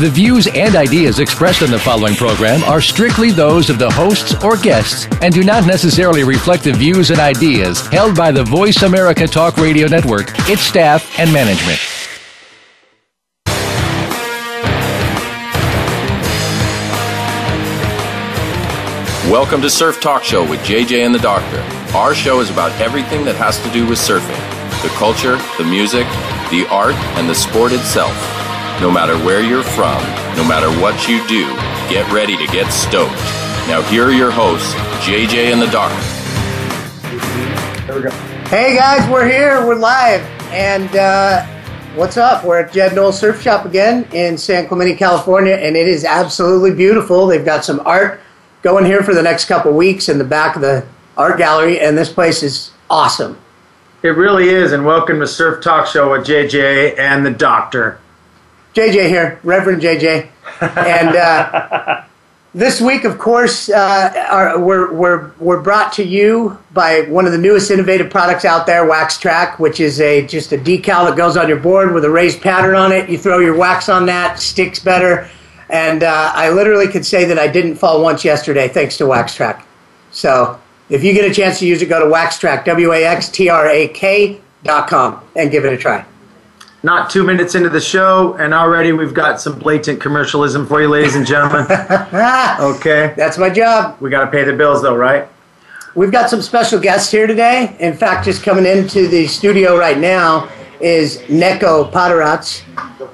The views and ideas expressed on the following program are strictly those of the hosts or guests and do not necessarily reflect the views and ideas held by the Voice America Talk Radio Network, its staff, and management. Welcome to Surf Talk Show with JJ and the Doctor. Our show is about everything that has to do with surfing the culture, the music, the art, and the sport itself. No matter where you're from, no matter what you do, get ready to get stoked. Now, here are your hosts, JJ and the Doctor. There we go. Hey guys, we're here. We're live. And uh, what's up? We're at Jed Knoll Surf Shop again in San Clemente, California, and it is absolutely beautiful. They've got some art going here for the next couple weeks in the back of the art gallery, and this place is awesome. It really is, and welcome to Surf Talk Show with JJ and the Doctor. JJ here, Reverend JJ. And uh, this week, of course, uh, our, we're, we're, we're brought to you by one of the newest innovative products out there, WaxTrak, which is a just a decal that goes on your board with a raised pattern on it. You throw your wax on that, sticks better. And uh, I literally could say that I didn't fall once yesterday thanks to WaxTrak. So if you get a chance to use it, go to Waxtrak, W A X T R A K dot com, and give it a try. Not two minutes into the show, and already we've got some blatant commercialism for you, ladies and gentlemen. okay. That's my job. We got to pay the bills, though, right? We've got some special guests here today. In fact, just coming into the studio right now is Neco Padaratz,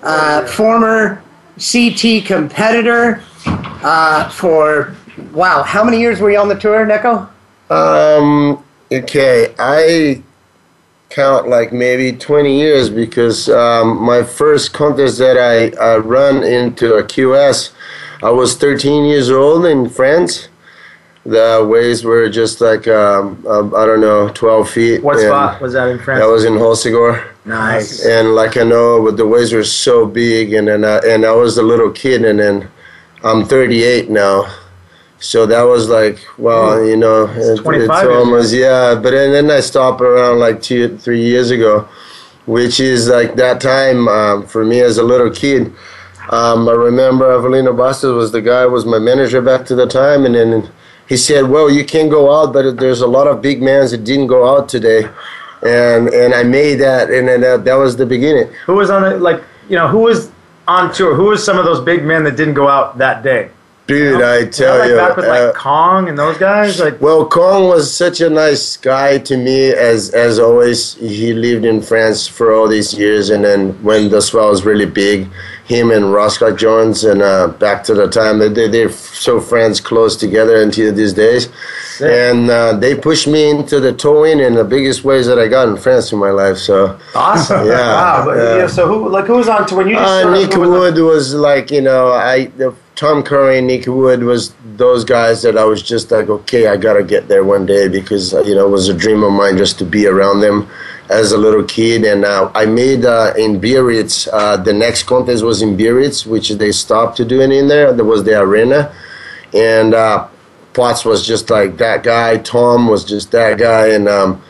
uh, former CT competitor uh, for, wow, how many years were you on the tour, Neco? Um. Okay, I count like maybe 20 years because um, my first contest that I uh, run into a QS, I was 13 years old in France. The waves were just like um, um, I don't know, 12 feet. What spot was that in France? That was in Hossegor. nice. And like I know, but the waves were so big, and then I, and I was a little kid, and then I'm 38 now. So that was like, wow, you know, it- 25 it's almost yeah. But then, then I stopped around like two, three years ago, which is like that time um, for me as a little kid. Um, I remember Avelino Bastos was the guy was my manager back to the time, and then he said, "Well, you can go out, but there's a lot of big mans that didn't go out today." And and I made that, and then that, that was the beginning. Who was on it? Like, you know, who was on tour? Who was some of those big men that didn't go out that day? Dude, I tell You know, like you, back with uh, like Kong and those guys. Like, Well, Kong was such a nice guy to me, as as always. He lived in France for all these years, and then when the swell was really big, him and Ross Clarke-Jones, and uh, back to the time that they they're so friends, close together until these days, and uh, they pushed me into the towing in the biggest ways that I got in France in my life. So. awesome. Yeah, Wow. Yeah. so who? Like, who was on tour when you just? Uh, Nick Wood was like you know I the, Tom Curren and Nick Wood was those guys that I was just like okay I gotta get there one day because uh, you know it was a dream of mine just to be around them as a little kid. And uh, I made uh, in Biarritz uh, the next contest was in Biarritz which they stopped to doing in there. There was the arena. And uh, Pottz was just like that guy. Tom was just that guy. And um,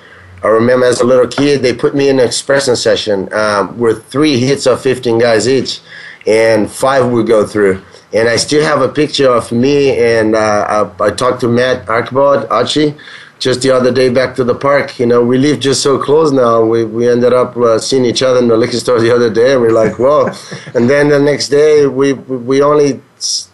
I remember as a little kid, they put me in an expression session um, with three hits of 15 guys each, and five would go through. And I still have a picture of me, and uh, I, I talked to Matt Archibald, Archie, just the other day back to the park. You know, we live just so close now. We, we ended up uh, seeing each other in the liquor store the other day, and we're like, whoa. and then the next day, we, we only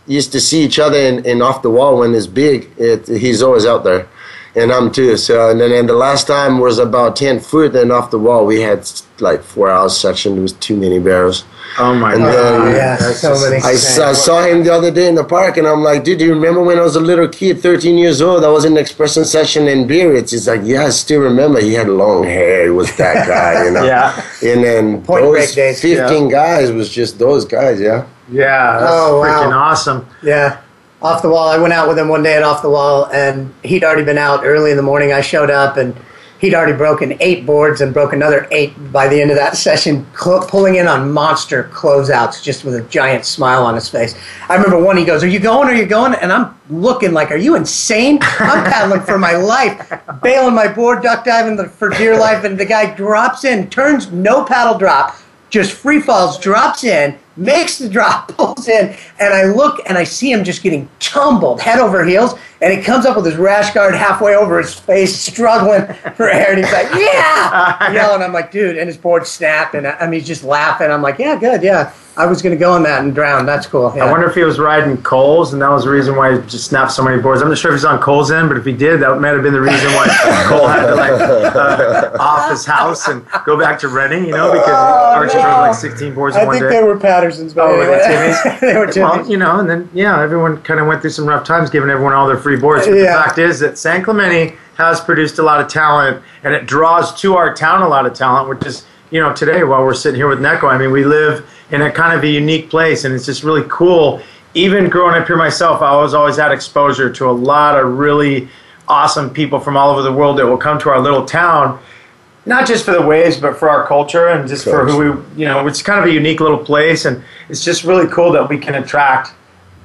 used to see each other in, in off the wall when it's big. It, he's always out there and I'm too. So and then and the last time was about ten foot, and off the wall we had like four hours section. There was too many barrels. Oh my And god. then- Oh, yeah, That's so just many. I, s- I saw him the other day in the park, and I'm like, dude, do you remember when I was a little kid, 13 years old? I was in the expression session in Biarritz. He's like, yeah, I still remember. He had long hair. He was that guy, you know. Yeah. And then Point break those days, 15 guys was just those guys, yeah. Yeah. That's Oh, wow. freaking awesome. Yeah. Off the wall. I went out with him one day at Off the Wall, and he'd already been out early in the morning. I showed up, and he'd already broken eight boards and broke another eight by the end of that session, cl- pulling in on monster closeouts just with a giant smile on his face. I remember one, he goes, Are you going? Are you going? And I'm looking like, Are you insane? I'm paddling for my life, bailing my board, duck diving for dear life. And the guy drops in, turns no paddle drop, just free falls, drops in, makes the drop, pulls in, and I look and I see him just getting tumbled head over heels, and he comes up with his rash guard halfway over his face, struggling for air, and he's like, "Yeah!" yelling. I'm like, "Dude!" And his board snapped, and I, I mean, he's just laughing. I'm like, "Yeah, good, yeah." I was going to go on that and drown. That's cool. Yeah. I wonder if he was riding Coles, and that was the reason why he just snapped so many boards. I'm not sure if he's on Cole's end, but if he did, that might have been the reason why Cole had to like uh, off his house and go back to renting, you know, because Oh, Archie no. rode like 16 boards in I one think day. they were Pattersons, but Oh, were they anyway. They were Timmy's. Well, you know, and then yeah, everyone kind of went through some rough times, giving everyone all their free boards. But Yeah. the fact is that San Clemente has produced a lot of talent, and it draws to our town a lot of talent, which is you know today while we're sitting here with Neco. I mean, we live in a kind of a unique place, and it's just really cool. Even growing up here myself, I was always had exposure to a lot of really awesome people from all over the world that will come to our little town not just for the waves, but for our culture and just for who we, you know, it's kind of a unique little place, and it's just really cool that we can attract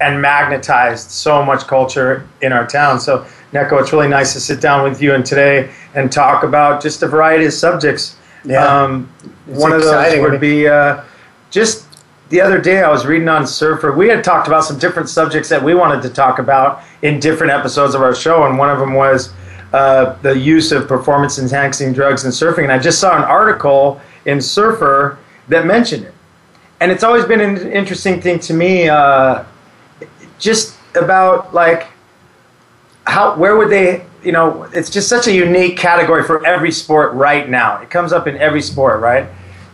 and magnetize so much culture in our town. So, Neco, it's really nice to sit down with you and today and talk about just a variety of subjects. Yeah. Um, one of those would be uh, just the other day I was reading on Surfer. We had talked about some different subjects that we wanted to talk about in different episodes of our show, and one of them was uh, the use of performance enhancing drugs in surfing. And I just saw an article in Surfer that mentioned it. And it's always been an interesting thing to me, uh, just about like how where would they you know it's just such a unique category for every sport right now. It comes up in every sport right?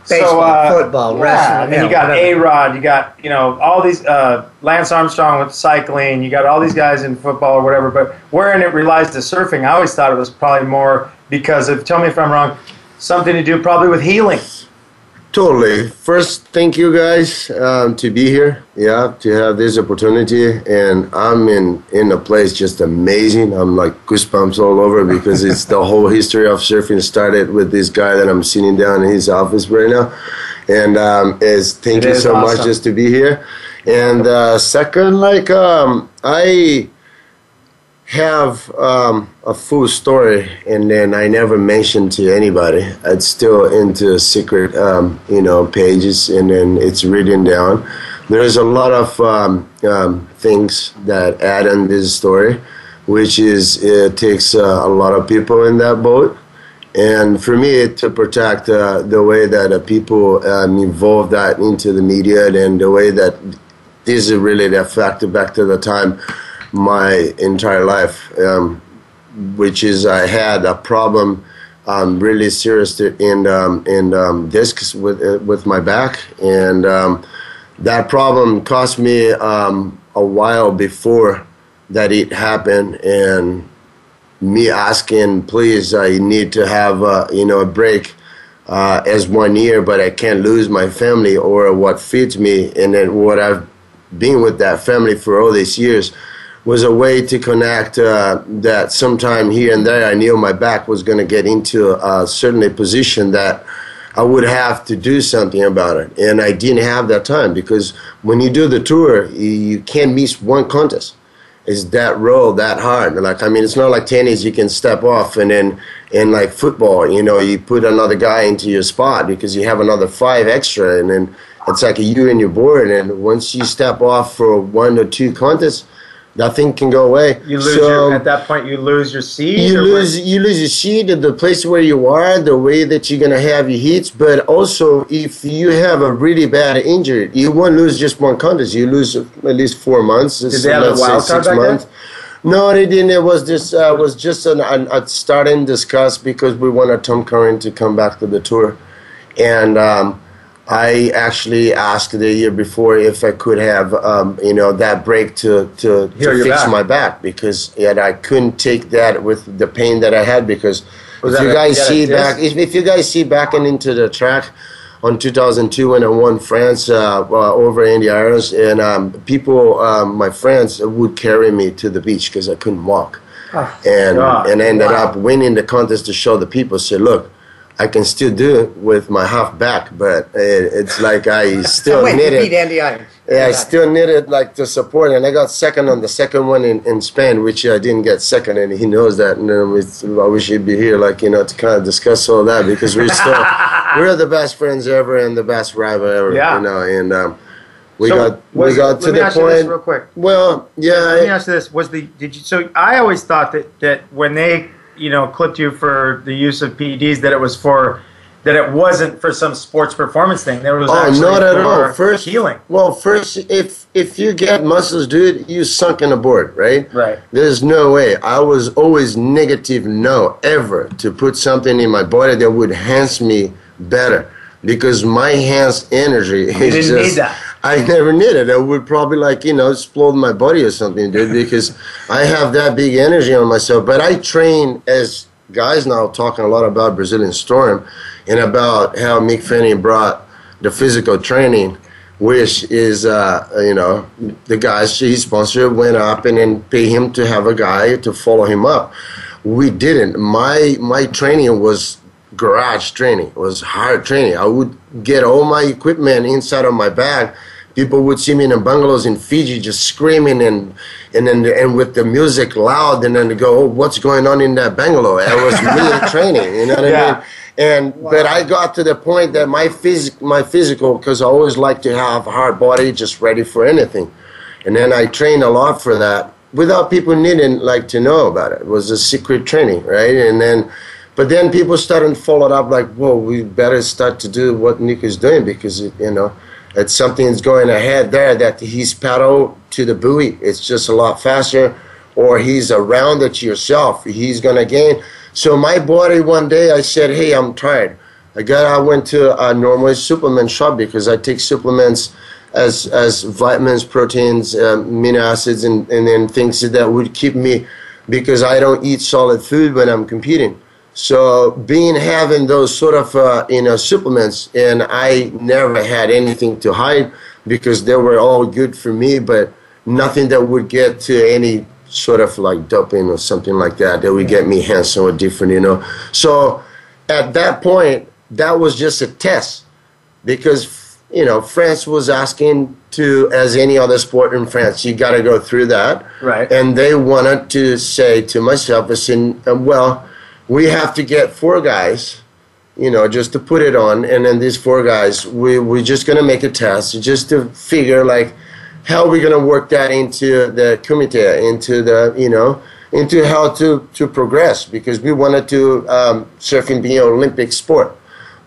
Baseball, football, yeah, wrestling, and you got a rod you got you know all these uh, lance armstrong with cycling you got all these guys in football or whatever but wherein it relies to surfing? I always thought it was probably more because of tell me if i'm wrong something to do probably with healing Totally. First, thank you guys um, to be here. Yeah, to have this opportunity, and I'm in in a place just amazing. I'm like goosebumps all over because it's the whole history of surfing started with this guy that I'm sitting down in his office right now, and um, is thank It you is so much just to be here. And uh, second, like um, I have um, a full story, and then I never mentioned to anybody. It's still into secret, um, you know, pages, and then it's written down. There's a lot of um, um, things that add on this story, which is it takes uh, a lot of people in that boat. And for me, to protect uh, the way that uh, people um, involve that into the media and the way that this is really effect back to the time my entire life, um, which is I had a problem um, really serious in um, in um, discs with uh, with my back, and um, that problem cost me um, a while before that it happened, and me asking, please, I need to have uh, you know a break uh, as one year, but I can't lose my family or what feeds me, and then what I've been with that family for all these years was a way to connect uh, that sometime here and there I knew my back was going to get into a certain position that I would have to do something about it. And I didn't have that time because when you do the tour, you, can't miss one contest. It's that roll that hard. Like I mean, it's not like tennis. You can step off and then in like football, you know, you put another guy into your spot because you have another five extra, and then it's like you and your board. And once you step off for one or two contests, nothing can go away. you lose So- your, at that point you lose your seed you or what? lose you lose your seat at the place where you are, the way that you're gonna have your hits, but also if you have a really bad injury, you won't lose just one contest. You lose at least four months. Did they have a wild card six back then? months. No, they didn't. It was just uh, was just an, an, a starting discuss because we wanted Tom Curren to come back to the tour, and um, I actually asked the year before if I could have um, you know that break to to, to fix back. my back because yet I couldn't take that with the pain that I had because Was if you a- guys see back if, if you guys see back and into the track on 2002 when I won France uh, uh, over Andy Irons and um, people um, my friends would carry me to the beach because I couldn't walk and God, and ended wow. up winning the contest to show the people. Said, look. I can still do it with my half back, but it, it's like I still Wait, need you it. beat Andy Irons. Yeah, I still needed like the support, and I got second on the second one in, in Spain, which I didn't get second, and he knows that. And um, it's, I wish he'd be here, like you know, to kind of discuss all that because we're still we're the best friends ever and the best rival ever. Yeah. you know, and um, we So, got we was- got to me the ask you this point. real quick. Well, yeah, Let me I- ask you this: Was the did you? So I always thought that that when they you know clipped you for the use of PEDs, that it was for that it wasn't for some sports performance thing. That it was Oh, actually not at all. First, healing. Well, first, if if you get muscles, dude, you sunk in a board, right? Right. There's no way. I was always negative, no, ever to put something in my body that would enhance me better, because my hands energy is didn't just. I never it. I would probably like you know explode my body or something, dude, because I have that big energy on myself. But I train as guys now talking a lot about Brazilian Storm and about how Mick Fanning brought the physical training, which is uh, you know the guys he sponsored went up and then pay him to have a guy to follow him up. We didn't. My my training was garage training. It was hard training. I would get all my equipment inside of my bag. People would see me in the bungalows in Fiji just screaming and and then and with the music loud and then they go, oh, what's going on in that bungalow? It was really training. You know what I mean? And but I got to the point that my phys- my physical, because I always like to have a hard body, just ready for anything. And then I trained a lot for that without people needing like to know about it. It was a secret training, right? And then, but then people started to follow it up like, whoa, we better start to do what Nick is doing because it, you know, it's something that's going ahead there that he's paddle to the buoy. It's just a lot faster, or he's around it yourself. He's gonna gain. So my body one day, I said, hey, I'm tired. I got. I went to a normal supplement shop because I take supplements as as vitamins, proteins, um, amino acids, and and then things that would keep me because I don't eat solid food when I'm competing. So being having those sort of uh, you know supplements, and I never had anything to hide because they were all good for me, but nothing that would get to any sort of like doping or something like that that would get me handsome or different, you know. So at that point, that was just a test because you know France was asking to, as any other sport in France, you got to go through that, Right. And they wanted to say to myself, I said, well, we have to get four guys, you know, just to put it on, and then these four guys, we we're just gonna make a test just to figure like how we're gonna work that into the committee, into the you know, into how to to progress because we wanted to um, surfing be an Olympic sport.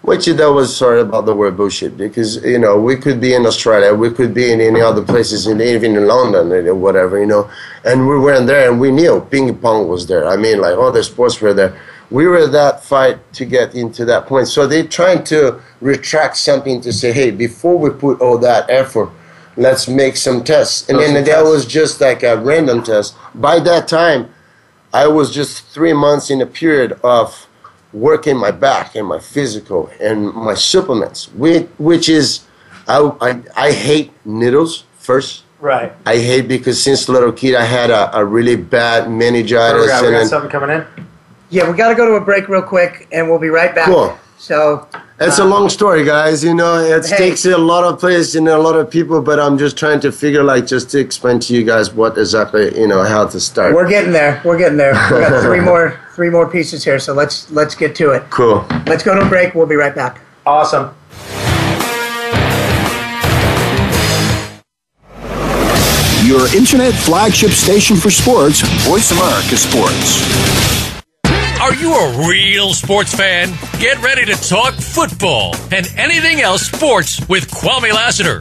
Which that was sorry about the word bullshit because you know we could be in Australia, we could be in any other places, and even in London or whatever, you know, and we weren't there, and we knew ping pong was there. I mean, like all the sports were there. We were that fight to get into that point. So they're trying to retract something to say, hey, before we put all that effort, let's make some tests. And Those then that tests. was just like a random test. By that time, I was just three months in a period of working my back and my physical and my supplements, which, which is, I, I, I hate needles first. Right. I hate because since little kid I had a, a really bad meningitis. Oh, we got, we got then- something coming in. Yeah, we got to go to a break real quick, and we'll be right back. Cool. So, It's a uh, long story, guys. You know, it Hey. takes a lot of place and a lot of people, but I'm just trying to figure, like, just to explain to you guys what exactly, you know, how to start. we're getting there. We're getting there. We got three more three more pieces here, so let's let's get to it. Cool. Let's go to a break. We'll be right back. Awesome. Your internet flagship station for sports, Voice America Sports. Are you a real sports fan? Get ready to talk football and anything else sports with Kwame Lassiter,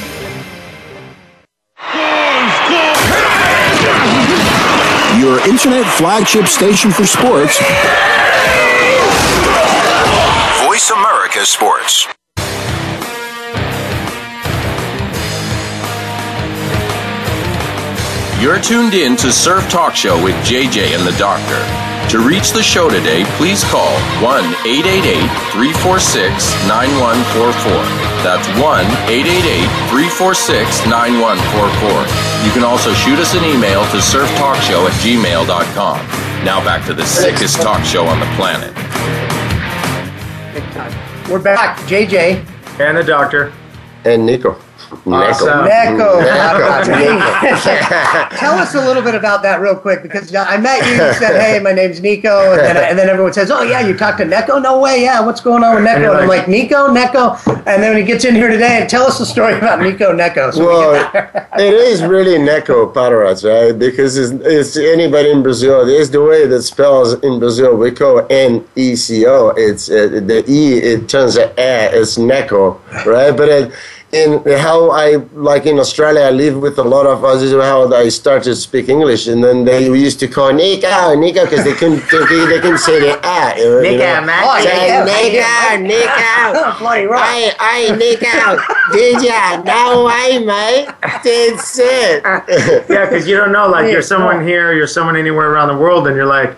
Your internet flagship station for sports. Voice America Sports. You're tuned in to Surf Talk Show with JJ and the Doctor. To reach the show today, please call 1 888 346 9144. That's 1 888 346 9144. You can also shoot us an email to surftalkshow at gmail.com. Now back to the sickest talk show on the planet. Big time. We're back. JJ. And the doctor. And Nico. Awesome. Neco. Neco. Tell us a little bit about that real quick because I met you. You said, "Hey, my name's Nico," and then, and then everyone says, "Oh yeah, you talked to Neco? No way, yeah. What's going on with Neco?" And, you're I'm like- like, "Nico, Neco," and then when he gets in here today, and tell us the story about Nico Neco. So Well, get that. it is really Neco Padaratz, right? Because it's, it's anybody in Brazil. It's the way that spells in Brazil. We call N E C O. It's uh, the E. It turns to A. It's Neco, right? But it, in how I like in Australia, I live with a lot of us. This is how I started to speak English, and then they used to call Nico, Nico, because they couldn't they, they couldn't say the A. You know, you know? Oh, Say, yeah, yeah, Nico, Nico. Bloody rock. Hey, hey, Nico, did ya? No way, mate. That's it. Yeah, because you don't know, like you're someone here, you're someone anywhere around the world, and you're like,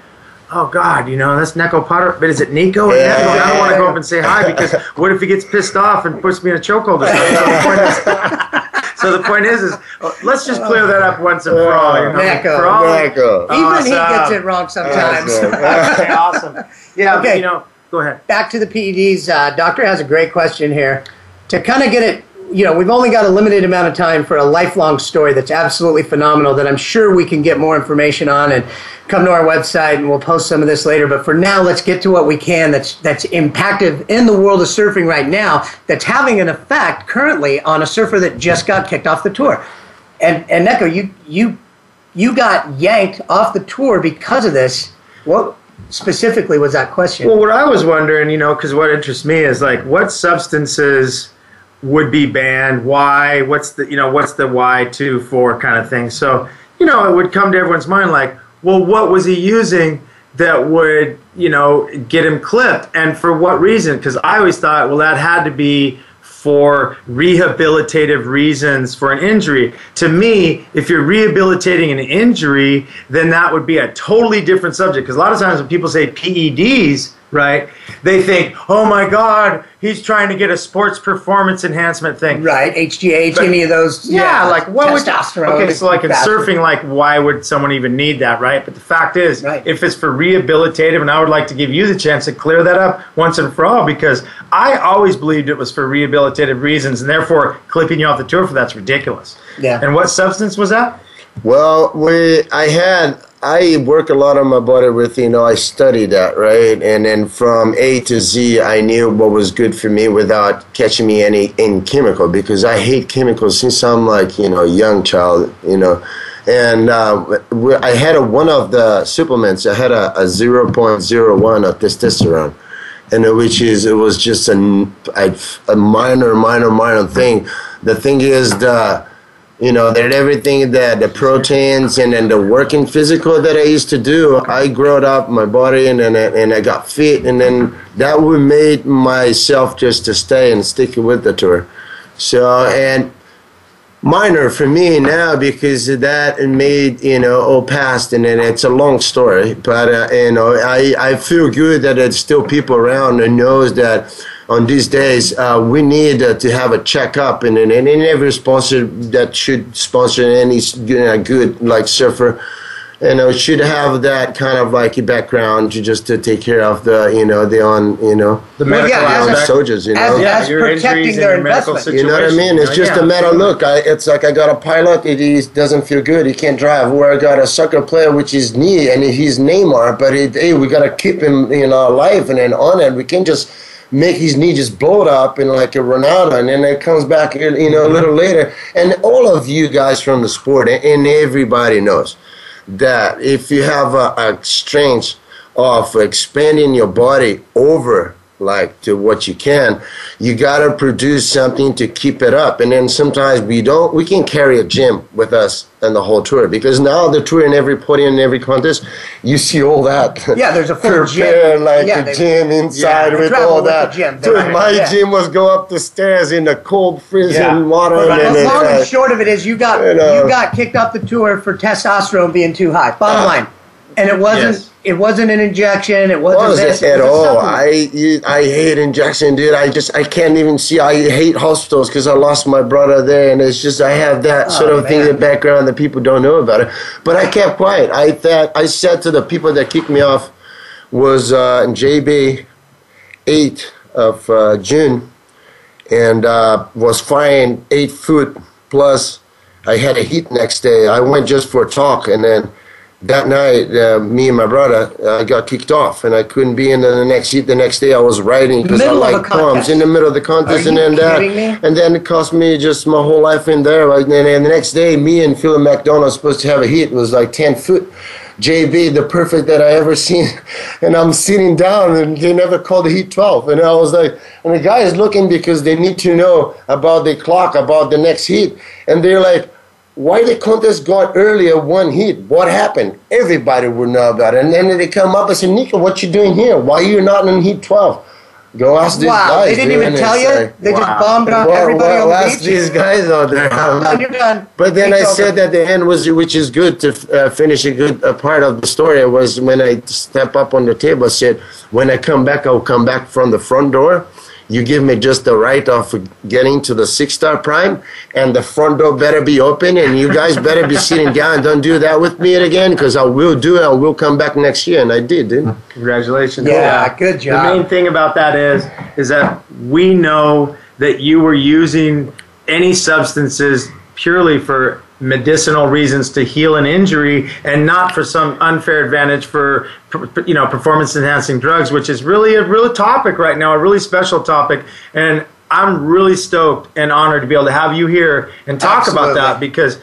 oh God, you know, that's Neco Potter, but is it Nico or Yeah. Neco? I don't want to go up and say hi because what if he gets pissed off and puts me in a chokehold or something? So the point is, so the point is, is let's just clear that up once and for all. You know? Neco. For all Neco. Even he gets it wrong sometimes. okay, awesome. Yeah, Okay. you know, go ahead. back to the PEDs. Uh, Doctor has a great question here. To kind of get it, you know, we've only got a limited amount of time for a lifelong story that's absolutely phenomenal that I'm sure we can get more information on and come to our website and we'll post some of this later. But for now, let's get to what we can that's that's impactive in the world of surfing right now that's having an effect currently on a surfer that just got kicked off the tour. And and Neco, you you you got yanked off the tour because of this. What specifically was that question? Well, what I was wondering, you know, because what interests me is like what substances would be banned, why, what's the, you know, what's the why to for kind of thing. So, you know, it would come to everyone's mind like, well, what was he using that would, you know, get him clipped, and for what reason? Because I always thought, well, that had to be for rehabilitative reasons for an injury. To me, if you're rehabilitating an injury, then that would be a totally different subject. Because a lot of times when people say PEDs, right, they think, oh my God, he's trying to get a sports performance enhancement thing. Right, HGH, But- any of those. Yeah, like what would testosterone? Okay, so like in fast- surfing, like why would someone even need that, right? But the fact is, Right. if it's for rehabilitative, and I would like to give you the chance to clear that up once and for all, because I always believed it was for rehabilitative reasons, and therefore clipping you off the tour for that's ridiculous. Yeah. And what substance was that? Well, we I had I work a lot on my body with you know I studied that right, and then from A to Z I knew what was good for me without catching me any in chemical because I hate chemicals since I'm like you know young child you know, and uh, I had a, one of the supplements I had a, a zero point zero one of testosterone. And uh, which is it was just a, a minor, minor, minor thing. The thing is the you know that everything that the proteins and then the working physical that I used to do I growed up my body and then and I got fit and then that would made myself just to stay and stick with the tour. So and minor for me now because that made you know all past and then it's a long story but uh, you know I, I feel good that it's still people around and knows that on these days uh, we need uh, to have a checkup and, and, and every sponsor that should sponsor any you know, good like surfer you know, should have that kind of like a background to just to take care of the, you know, the on, you know, The Well, medical yeah, as soldiers, you know. as- yeah, as your protecting injuries their and your medical investment. You know what I mean? It's just Yeah, a matter. absolutely. Look, I, it's like I got a pilot. It he doesn't feel good. He can't drive. Or I got a soccer player, which is knee, and he's Neymar. But it, hey, we gotta keep him in our life and then on it. We can't just make his knee just blow up and like a Ronaldo, and then it comes back, you know, a little mm-hmm. later. And all of you guys from the sport, and- and everybody knows that if you have a, a strength of expanding your body over like to what you can you got to produce something to keep it up and then sometimes we don't we can carry a gym with us and the whole tour because now the tour in every podium in every contest you see all that Yeah, there's a full prepare gym. like Yeah, a they- gym inside they with all with that gym. dude They're- my yeah. gym was go up the stairs in the cold freezing Yeah. water But and then long and uh, short of it is you got You know. you got kicked off the tour for testosterone being too high. Bottom Ah. line, and it wasn't Yes. It wasn't an injection. It wasn't was this it it at was a all? I I hate injection, dude. I just I can't even see. I hate hospitals because I lost my brother there, and it's just I have that sort Oh, of thing in the background that people don't know about it. But I kept quiet. I thought I said to the people that kicked me off was uh, JB eight of uh, June, and uh, was flying eight foot plus. I had a heat next day. I went just for a talk, and then that night, uh, me and my brother uh, got kicked off, and I couldn't be in the next heat. The next day, I was riding because I Middle of a like poems in the middle of the contest, Are and then that, me? and then it cost me just my whole life in there. Right? And then the next day, me and Philip McDonald was supposed to have a heat. It was like ten foot. JB, the perfect that I ever seen, and I'm sitting down, and they never called the heat 12, and I was like, and the guy is looking because they need to know about the clock, about the next heat, and they're like, why the contest got earlier one hit? What happened? Everybody would know about it. And then they come up and say, Nico, what you doing here? Why are you not in hit 12? Go ask these wow, guys. they didn't even tell you. like, they just bombed on well, everybody well, on the ask beach. these guys out there. I'm Done, like- you're done. but then I Week's said over. at the end was which is good to uh, finish a good uh, part of the story was when I step up on the table. I said, when I come back, I'll come back from the front door. You give me just the right of getting to the six star prime, and the front door better be open, and you guys better be sitting down. Don't do that with me again, because I will do it. I will come back next year, and I did, dude. Congratulations. Yeah, good job. The main thing about that is is that we know that you were using any substances purely for medicinal reasons to heal an injury and not for some unfair advantage for you know performance enhancing drugs which is really a real topic right now a really special topic and I'm really stoked and honored to be able to have you here and talk about that because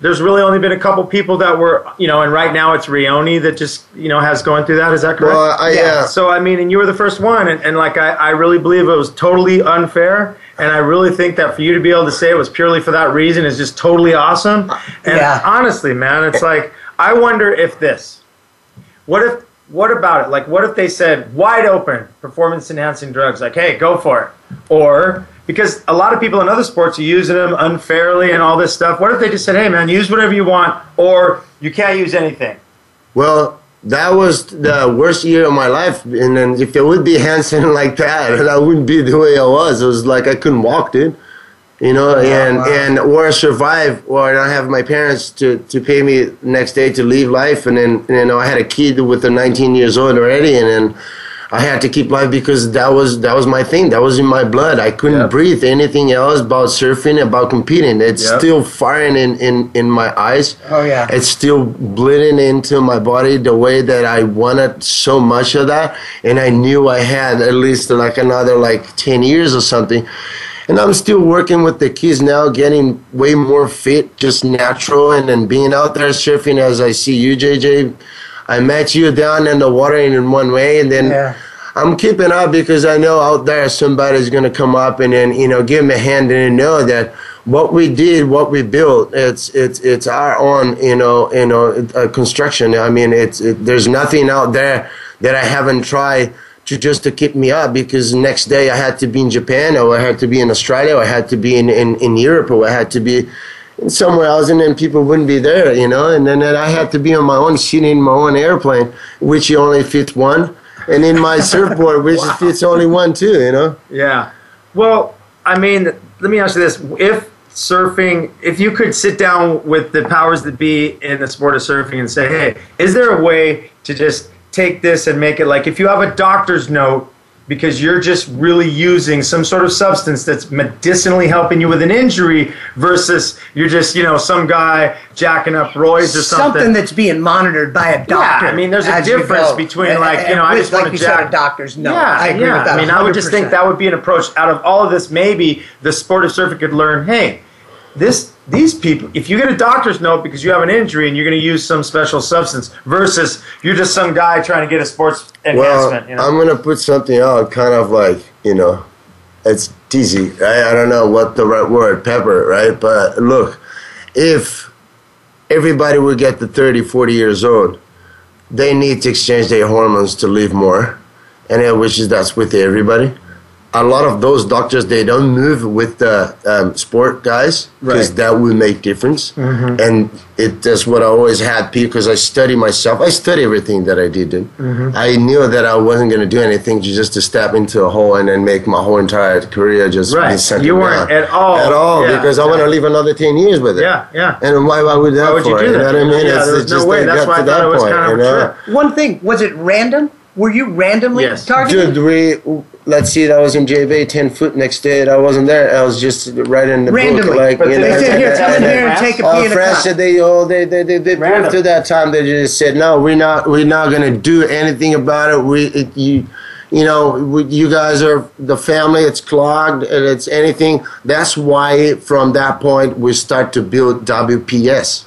there's really only been a couple people that were, you know, and right now it's Raoni that just, you know, has going through that. Is that correct? Well, I, Yeah. uh, So I mean, and you were the first one, and, and like I, I really believe it was totally unfair, and I really think that for you to be able to say it was purely for that reason is just totally awesome. And Yeah. honestly, man, it's like I wonder if this, what if, what about it? Like, what if they said wide open performance enhancing drugs? Like, hey, go for it, or because a lot of people in other sports are using them unfairly and all this stuff. What if they just said, hey, man, use whatever you want, or you can't use anything? Well, that was the worst year of my life, and then if it would be Hanson like that, I wouldn't be the way I was. It was like I couldn't walk, dude. You know, and wow. and or survive, or I don't have my parents to, to pay me next day to leave life, and then you know I had a kid with a 19 years old already, and then I had to keep life because that was that was my thing. That was in my blood. I couldn't Yep. breathe anything else about surfing, about competing. It's Yep. still firing in, in, in my eyes. Oh, yeah. It's still bleeding into my body the way that I wanted so much of that, and I knew I had at least like another like ten years or something. And I'm still working with the kids now, getting way more fit, just natural, and then being out there surfing as I see you, JJ. I met you down in the water in one way, and then Yeah. I'm keeping up because I know out there somebody's gonna come up and then you know give me a hand and know that what we did, what we built, it's it's it's our own you know you know uh, construction. I mean, it's it, there's nothing out there that I haven't tried to just to keep me up because the next day I had to be in Japan or I had to be in Australia or I had to be in, in, in Europe or I had to be somewhere else and then people wouldn't be there, you know, and then that I had to be on my own sitting in my own airplane, which only fits one, and in my surfboard, which wow. fits only one too, you know. Yeah. Well, I mean, let me ask you this: If surfing, if you could sit down with the powers that be in the sport of surfing and say, hey, is there a way to just take this and make it like if you have a doctor's note because you're just really using some sort of substance that's medicinally helping you with an injury versus you're just, you know, some guy jacking up roids or something. Something that's being monitored by a doctor. Yeah, I mean, there's a difference between like, you know, I just like want to jack. Said, doctors no. Yeah, I agree yeah. with that. I mean, 100%. I would just think that would be an approach. Out of all of this, maybe the sport of surfing could learn, hey, this these people if you get a doctor's note because you have an injury and you're going to use some special substance versus you're just some guy trying to get a sports enhancement well, you know? i'm going to put something out kind of like you know it's easy I, I don't know what the right word pepper right? But look if everybody would get to 30 40 years old they need to exchange their hormones to live more. And I wish that's with everybody a lot of those doctors they don't move with the um, sport guys because Right. that will make difference Mhm. and it that's what i always had because i study myself i study everything that i did dude. Mhm. i knew that i wasn't going to do anything just to step into a hole and then make my whole entire career just Right. be You weren't down. at all- at all yeah, because i want to live another 10 years with it yeah yeah and why, why would that Why would you for? do know that? what i mean Yeah, it's, it's no just way. that's That's why I to thought that it was point, kind of you know? true. One thing, was it random? Were you randomly Yes. targeted? Dude, we let's see. I was in JV ten foot next day. I wasn't there. I was just right in the Randomly. book, like But you they know. said, "Here, come in here and take a Oh, pee in a cup." said they oh they they they, they Random. through that time. They just said no, we're not we're not gonna do anything about it. We it, you. You know, we, you guys are the family. It's clogged, and it's anything. That's why, from that point, we start to build WPS,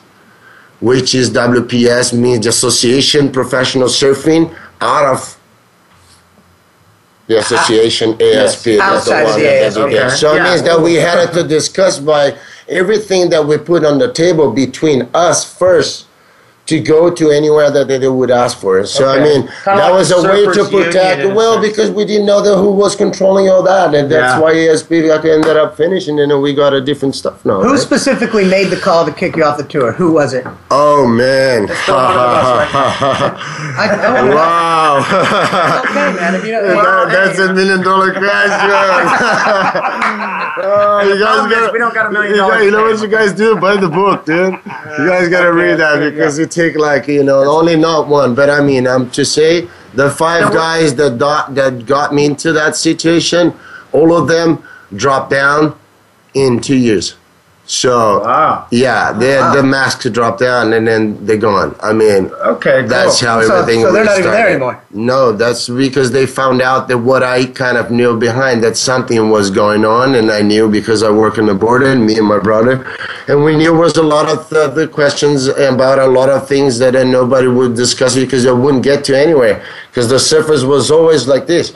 which is WPS means Association Professional Surfing out of the association ASP. that's Outside of one that get- Okay. So it means that we had to discuss by everything that we put on the table between us first to go to anywhere that they would ask for it. So I mean, Kinda that like was a way to protect. Union in Well, because we didn't know that who was controlling all that, and that's Yeah. why ASP like, ended up finishing, and then we got a different stuff now. Who right? specifically made the call to kick you off the tour? Who was it? Oh man! I, I wow! okay, man. If you don't, That- that's a million dollar question. oh, you guys gotta, we don't got a million you, dollars you know what you guys do? Buy the book, dude. You guys gotta read that because you take like you know only not one, but I mean I'm um to say the five guys that got, that got me into that situation, all of them dropped down in two years. So Wow. yeah, they Wow. the masks drop down and then they're gone. I mean, Okay, cool. that's how So- everything. so they're not really even there started. anymore? No, that's because they found out that what I kind of knew behind that something was going on, and I knew because I work on the border, and me and my brother, and we knew was a lot of the, the questions about a lot of things that nobody would discuss because they wouldn't get to anywhere. Because the surface was always like this: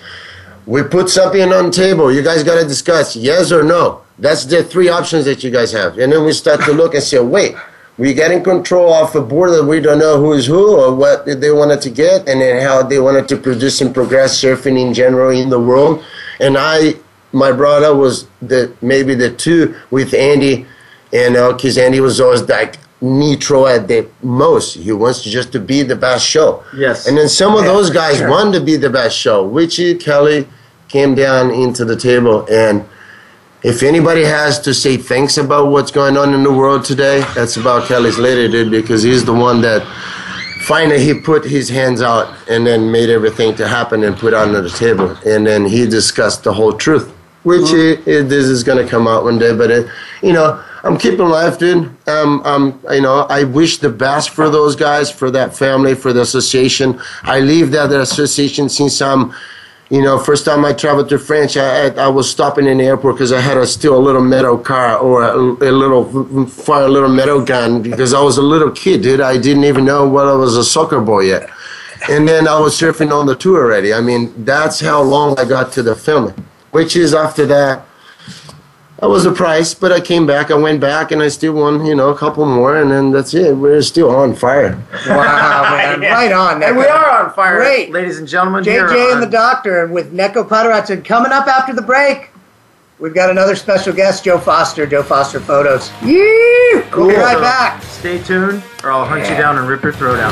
we put something on the table, you guys got to discuss yes or no. That's the three options that you guys have, and then we start to look and say, wait. We getting control of a board that we don't know who is who or what they wanted to get, and then how they wanted to produce and progress surfing in general in the world. And I, my brother, was the maybe the two with Andy, and uh, because Andy was always like nitro at the most. He wants just to be the best show. Yes. And then some of those guys wanted to be the best show. Richie Kelly came down into the table and if anybody has to say thanks about what's going on in the world today, that's about Kelly Slater, dude, because he's the one that finally he put his hands out and then made everything to happen and put on the table. And then he discussed the whole truth, which it, this is going to come out one day. But, it, you know, I'm keeping life, dude. Um, um, you know, I wish the best for those guys, for that family, for the association. I leave that association since I'm you know, first time I traveled to France, I, I, I was stopping in the airport because I had a still a little metal car or a, a little fire, a little metal gun because I was a little kid, dude. I didn't even know what I was a soccer boy yet. And then I was surfing on the tour already. I mean, that's how long I got to the filming, which is after that. I was surprised, but I came back. I went back and I still won, you know, a couple more, and then that's it. We're still on fire. Wow, man. Yeah. Right on. And we are on fire, Great. ladies and gentlemen. JJ and on- the Doctor and with Neco Padaratz. And coming up after the break, we've got another special guest, Joe Foster, Joe Foster Photos. Yee! We'll be right back. Stay tuned, or I'll hunt you down and rip your throat out.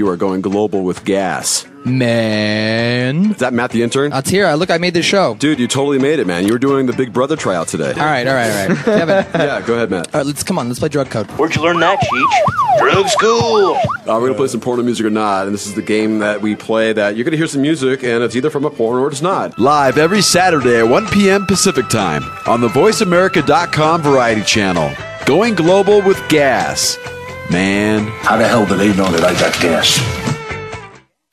You are going global with gas. Man. Is that Matt the intern? That's here. Look, I made this show. Dude, you totally made it, man. You were doing the Big Brother tryout today. All right, all right, all right. Kevin. yeah, go ahead, Matt. All right, let's come on. Let's play drug code. Where'd you learn that, Cheech? Drug school. Uh, we're gonna play some porno music or not, and this is the game that we play. That you're gonna hear some music, and it's either from a porn or it's not. Live every Saturday at 1 p.m. Pacific time on the VoiceAmerica.com Variety Channel. Going global with gas, man. How the hell do they know that I got gas?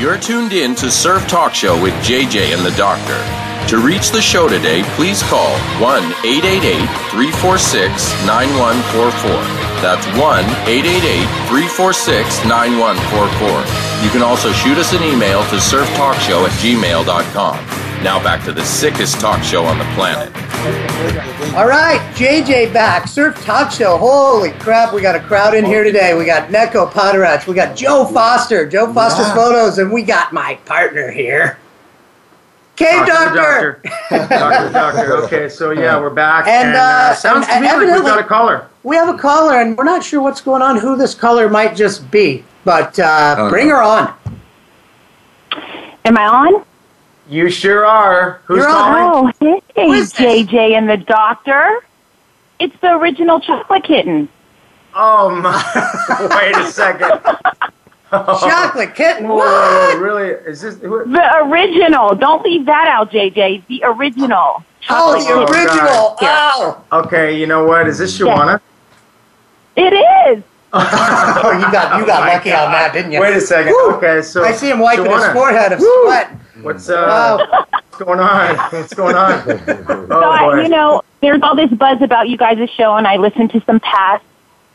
You're tuned in to Surf Talk Show with JJ and the Doctor. To reach the show today, please call 1 888 346 9144. That's 1 888 346 9144. You can also shoot us an email to surftalkshow at gmail.com. Now back to the sickest talk show on the planet. All right, JJ back. Surf Talk Show. Holy crap, we got a crowd in here today. We got Neco Padaratz. We got Joe Foster, Joe Foster's Yeah. photos, and we got my partner here. Cave Doctor. Doctor. Doctor, doctor. Okay, so yeah, we're back. And, uh, sounds and to me like we've got a caller. We have a caller, and we're not sure what's going on, who this caller might just be. But uh, Oh, bring no. her on. Am I on? You sure are. Who's You're calling? Oh, hey, JJ and the doctor. It's the original chocolate kitten. Oh my! Wait a second. Chocolate kitten. Whoa, What? really? Is this? Who, The original. Don't leave that out, JJ. The original. Chocolate Oh, Chocolate the kitten. original. Oh. Yeah. Oh. okay, you know what? Is this Shawana? It is. oh, you got you got lucky on that, didn't you? Wait a second. Woo. Okay, so I see him wiping his forehead of Woo. sweat. What's uh? What's going on? What's going on? So, Oh I, boy. you know, there's all this buzz about you guys' show, and I listened to some past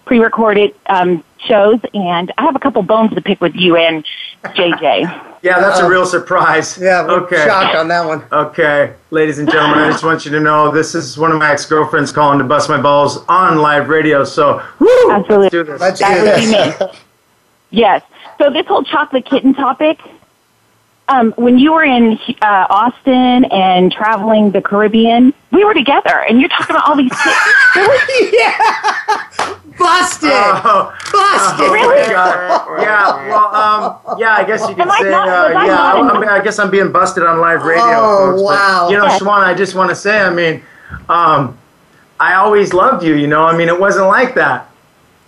pre-recorded um, shows, and I have a couple bones to pick with you and JJ. Yeah, that's a real surprise. Yeah, we're okay. shocked on that one. Okay, ladies and gentlemen, I just want you to know this is one of my ex-girlfriends calling to bust my balls on live radio. So, woo, Absolutely. let's do this. Let's That do would be this. me. Yes. So this whole chocolate kitten topic, um, when you were in uh, Austin and traveling the Caribbean, we were together, and you're talking about all these kids. yeah. Busted. Oh, Busted. oh Really? Yeah, well, um, yeah, I guess you could Am I say, not- uh, was I yeah, not in- I, mean, I guess I'm being busted on live radio. Oh, folks, but, wow. you know, Yes. Shawana, I just want to say, I mean, um, I always loved you, you know, I mean, it wasn't like that.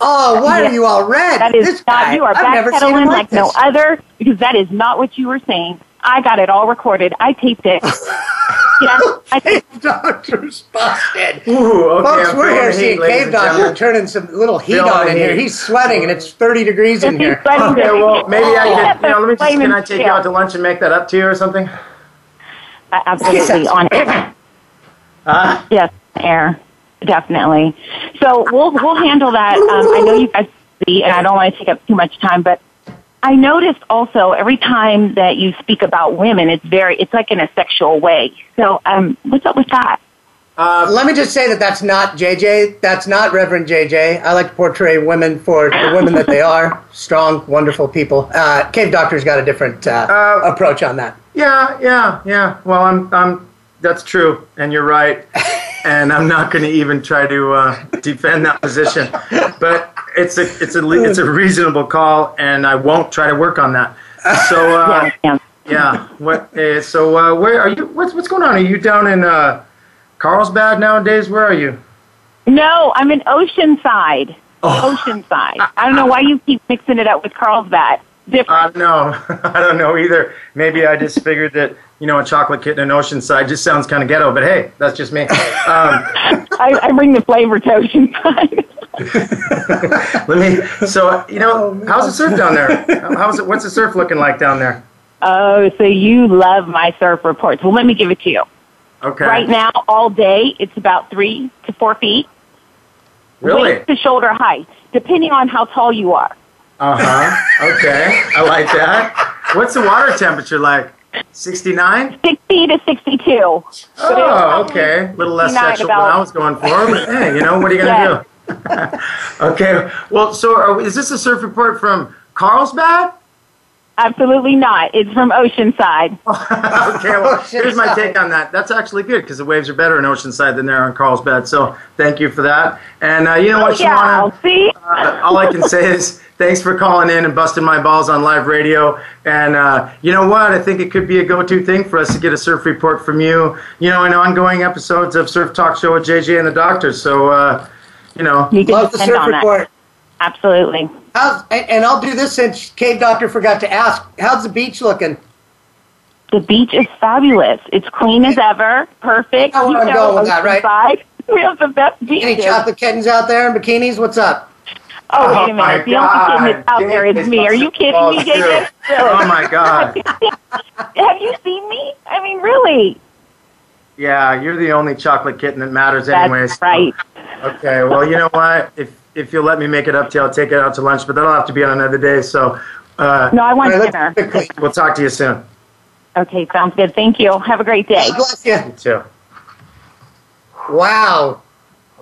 Oh, why Yeah. are you all red? That is this not, guy, you are I've never seen him backpedaling like, like no other because that is not what you were saying. I got it all recorded. I taped it. yes, I taped Doctor's busted. Ooh, okay, Folks, I'm we're here seeing Cave and Doctor gentlemen. turning some little heat Feeling on in here. He's sweating and it's 30 degrees in here. Okay, well, maybe I can, you know, let me just, can I take you steel. out to lunch and make that up to you or something? Uh, absolutely on air. Huh? Yes, air, definitely. So we'll we'll handle that. Um, I know you guys are busy, and I don't want to take up too much time, but I noticed also every time that you speak about women, it's very it's like in a sexual way. So um, what's up with that? Uh, let me just say that that's not JJ. That's not Reverend JJ. I like to portray women for the women that they are strong, wonderful people. Uh, Cave Doctor's got a different uh, approach on that. Yeah, yeah, yeah. Well, I'm, I'm. That's true, and you're right. and I'm not going to even try to uh, defend that position. But it's a, it's a, it's a reasonable call, and I won't try to work on that. So, uh, yeah, yeah. What? Uh, so, uh, where are you? What's, what's going on? Are you down in uh, Carlsbad nowadays? Where are you? No, I'm in Oceanside. Oceanside. I don't know why you keep mixing it up with Carlsbad. Different. Uh, no, I don't know either. Maybe I just figured that you know a chocolate kitten in Oceanside just sounds kind of ghetto. But hey, that's just me. Um, I, I bring the flavor to Oceanside. Let me. So you know, how's the surf down there? How's it? What's the surf looking like down there? Oh, so you love my surf reports. Well, let me give it to you. Okay. Right now, all day, it's about three to four feet. Really? Waist to shoulder height, depending on how tall you are. Uh huh. Okay. I like that. What's the water temperature like? 69? 60 to 62. Oh, okay. A little less 69 sexual than I was going for, but hey, you know, what are you going to do? okay. Well, so are, is this a surf report from Carlsbad? Absolutely not. It's from Oceanside. okay, well, here's my take on that. That's actually good because the waves are better in Oceanside than they are in Carlsbad. So thank you for that. And uh, you know what, Oh, yeah, Shawana? see? Uh, all I can say is thanks for calling in and busting my balls on live radio. And uh, you know what? I think it could be a go-to thing for us to get a surf report from you. You know, in ongoing episodes of Surf Talk Show with JJ and the Doctor. So, uh, you know, You can Love the surf on that. Report. Absolutely. How's, and and I'll do this since Cave Doctor forgot to ask. How's the beach looking? The beach is fabulous. It's clean as ever. Perfect. Know where You I'm know, going with that, right? Oceanside. We have the best beach. Any chocolate kittens out there in bikinis? What's up? Oh, wait a Oh, my minute. The only kitten that's out God. there is me. Are you kidding me, Balls, JJ? Oh my God. Have you seen me? I mean, really? Yeah, you're the only chocolate kitten that matters, anyways. That's anyways. right. Okay, well, you know what? If if you'll let me make it up to you, I'll take it out to lunch, but that'll have to be on another day. So, uh, No, I want All right, let's- dinner. we'll talk to you soon. Okay, sounds good. Thank you. Have a great day. God bless you. You too. Wow.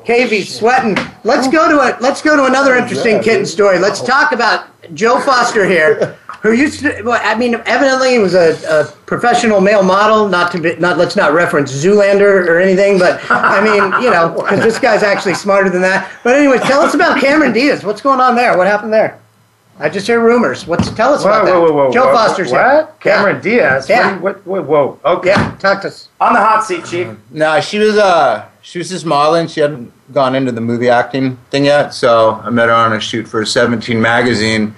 KV's sweating. Let's go to a let's go to another interesting kitten story. Let's talk about Joe Foster here, who used to. Well, I mean, evidently he was a, a professional male model. Not to be, not let's not reference Zoolander or anything, but I mean, you know, because this guy's actually smarter than that. But anyway, tell us about Cameron Diaz. What's going on there? What happened there? I just hear rumors. What's tell us Whoa, about that? whoa, whoa, whoa. Joe What- Foster's what? here. Cameron Diaz? Yeah. What, what, whoa, whoa. Okay. Yeah, talk to us. On the hot seat, Chief. No, she was uh she was just modeling. She hadn't gone into the movie acting thing yet, so I met her on a shoot for Seventeen magazine.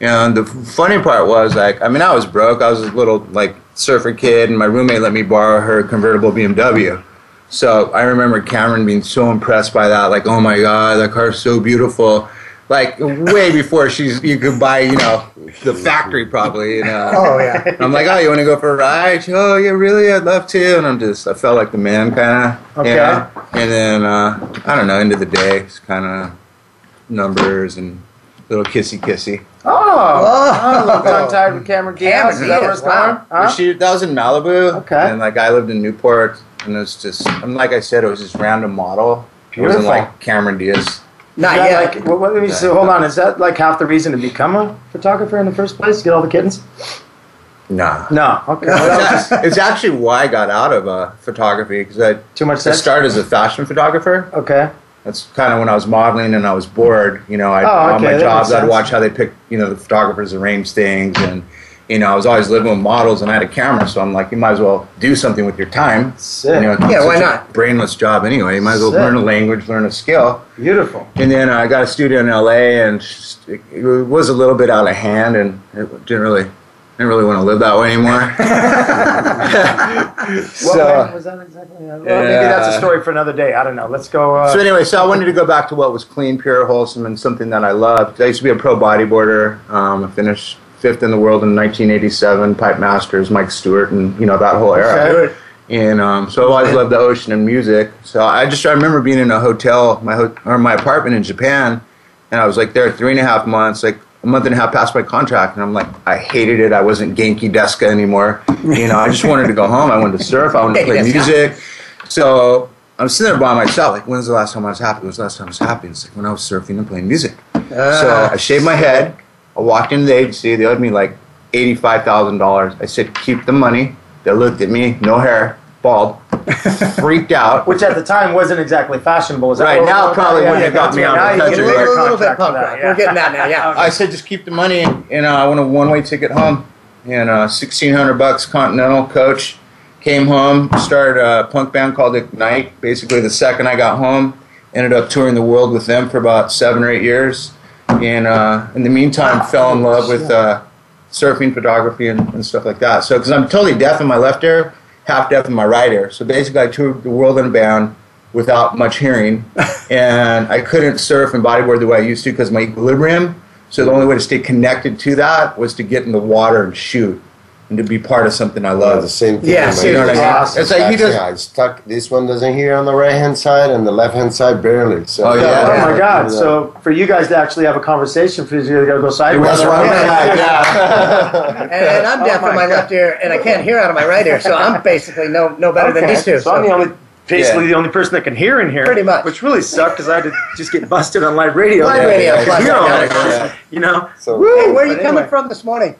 And the funny part was like, I mean, I was broke. I was a little like surfer kid, and my roommate let me borrow her convertible BMW. So I remember Cameron being so impressed by that, like, oh my god, that car's so beautiful. Like way before she's you could buy, you know, the factory probably. You know. Oh yeah. And I'm like, oh, you want to go for a ride? She, oh, yeah, really? I'd love to. And I'm just, I felt like the man, kind of. Okay. And then, uh, I don't know, end of the day, it's kind of numbers and little kissy kissy. Oh, oh, look, tongue tied with Cameron Diaz. Cameron Is that where Diaz, it's wow. Huh? She, that was in Malibu. Okay. And like, I lived in Newport, and it was just, and like I said, it was just random model. It wasn't like Cameron Diaz. Not yet. Like, what, what, see, hold on. Is that like half the reason to become a photographer in the first place? Get all the kittens? Nah. No. Okay. It's, Well, that was it's actually why I got out of uh, photography because I Too much I started as a fashion photographer. okay. That's kind of when I was modeling and I was bored. You know, I Oh, on okay, my that jobs I'd watch how they pick. You know, the photographers arrange things, and you know, I was always living with models and I had a camera, so I'm like, you might as well do something with your time. Sick. You know, Yeah, why not? Brainless job anyway. You might as well Sick. learn a language, learn a skill. Beautiful. And then I got a studio in LA, and it it was a little bit out of hand, and it didn't really, didn't really want to live that way anymore. So, when was that exactly? Well, maybe that's a story for another day. I don't know. Let's go. Uh, so anyway, so I wanted to go back to what was clean, pure, wholesome, and something that I loved. I used to be a pro bodyboarder. Um, I finished fifth in the world in 1987, Pipe Masters, Mike Stewart, and you know that whole era. Okay. And um, so I've always loved the ocean and music. So I just I remember being in a hotel, my ho- or my apartment in Japan, and I was like there three and a half months, like a month and a half past my contract, and I'm like I hated it. I wasn't Genki Deska anymore. You know, I just wanted to go home. I wanted to surf. I wanted to play music. So I'm sitting there by myself. Like, when's the last time I was happy? When's the last time I was happy? It's like when I was surfing and playing music. So I shaved my head. I walked into the agency. They owed me like eighty-five thousand dollars. I said, "Keep the money." They looked at me, no hair, bald, freaked out. which at the time wasn't exactly fashionable. Is that Right, now we're- probably yeah, wouldn't have got me out of the country. a little, little bit contract punk rock. that, yeah. We're getting that now, yeah. I said, just keep the money, and, and uh, I want a one-way ticket home. And uh, sixteen hundred bucks, Continental coach. Came home, started a punk band called Ignite. Basically, the second I got home, ended up touring the world with them for about seven or eight years. And uh, in the meantime, fell in love with uh, surfing, photography, and, and stuff like that. So, because I'm totally deaf in my left ear, half deaf in my right ear. So basically, I toured the world in a band without much hearing, and I couldn't surf and bodyboard the way I used to because my equilibrium. So the only way to stay connected to that was to get in the water and shoot, and to be part of something I Yeah, love. the same thing. Yeah, with. You know what I mean? Awesome. It's like he Actually, does- I stuck. This one doesn't hear on the right hand side, and the left hand side barely. So Oh, yeah. Oh my God! So for you guys to actually have a conversation, for you to go go sideways. That's what I'm Yeah. And, and I'm deaf Oh in my my left ear, and I can't hear out of my right ear, so I'm basically no no better than these two. So I'm the only, basically Yeah. the only person that can hear in here. Pretty much. Which really sucked because I had to just get busted on live radio. Live Yeah, radio, yeah, plus, yeah. You know. So Hey, where are you But coming anyway. from this morning?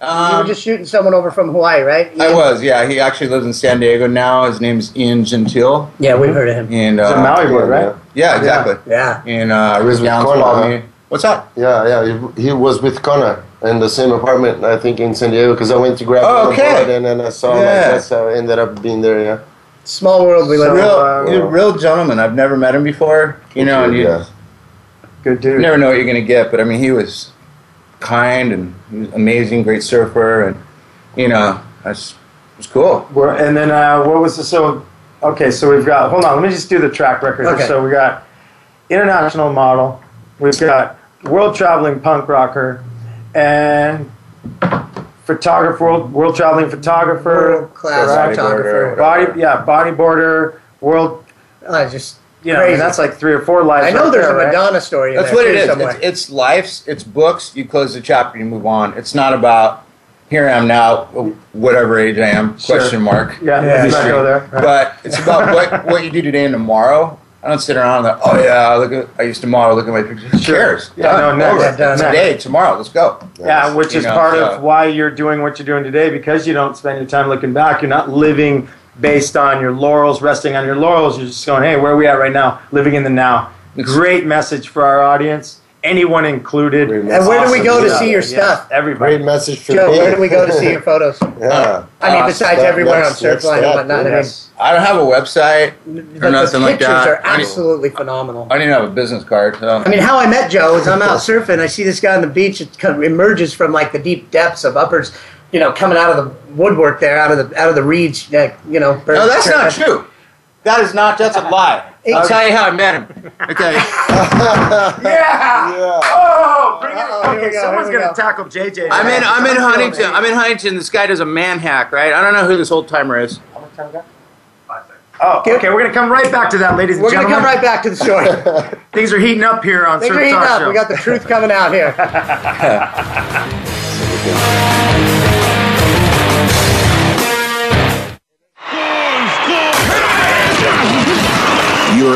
You were Um, just shooting someone over from Hawaii, right? I was, yeah. He actually lives in San Diego now. His name's Ian Gentil. Yeah, we've heard of him. And It's a uh, Maui boy, right? yeah, exactly. Yeah. And uh, Riz with Downs called me. What's that? yeah, yeah. He, he was with Connor in the same apartment, I think, in San Diego, because I went to grab Oh, him okay. board, and then I saw him. Yeah. Like, that's how I ended up being there. Yeah. Small world we live in. Real, uh, he's a real gentleman. I've never met him before. You know, and you, yeah. Good you dude. never know what you're gonna get. But I mean, he was kind and he was amazing, great surfer, and you know, that's it was cool. We're, and then uh, what was the so? Okay, so we've got. Hold on, let me just do the track record. Okay. So we got international model. We've got world traveling punk rocker, and photographer, world, world traveling photographer, World class photographer. body, yeah, bodyboarder, world. Uh, just You know, I mean, Crazy. that's like three or four lives. I know right there's there, a right? Madonna story in That's there what it is. It's, it's lives. It's books. You close the chapter, you move on. It's not about here I am now, whatever age I am. Sure. Question mark. Yeah, Yeah, let's not go there. Right. But it's about what what you do today and tomorrow. I don't sit around and like, oh yeah, look at I used to model. Look at my pictures. Who Sure. cares? Yeah, Done. no, next, Over. Done. Today, tomorrow. Let's go. Yeah, which You is know, part so- of why you're doing what you're doing today because you don't spend your time looking back. You're not living based on your laurels, resting on your laurels. You're just going, hey, where are we at right now? Living in the now. Great message for our audience, anyone included. And where do we go to stuff. see your Yes, stuff? everybody. Great message for Joe, me. where do we go to see your photos? Yeah. I mean, Uh, besides step- everywhere on next- next Surfline and step, whatnot. Yes. I don't have a website I mean, or the, nothing the like pictures that. are I, don't, absolutely phenomenal. I don't even have a business card. So. I mean, how I met Joe is I'm out surfing. I see this guy on the beach. It kind of emerges from like the deep depths of uppers, you know, coming out of the woodwork there, out of the out of the reeds. Like, you know, no, that's not true. That is not. That's a lie. I'll tell you how I met him. Okay. Yeah! Yeah. Oh, bring it. Uh-oh, okay, we go, someone's going to go. tackle JJ. I'm in. I'm in Huntington. I'm in Huntington. This guy does a man hack, right? I don't know who this old timer is. How much time got? Oh, okay, we're going to come right back to that, ladies and gentlemen. We're gonna come right back to the story. Things are heating up here on Things Surf are heating Talk up. Show. We got the truth coming out here.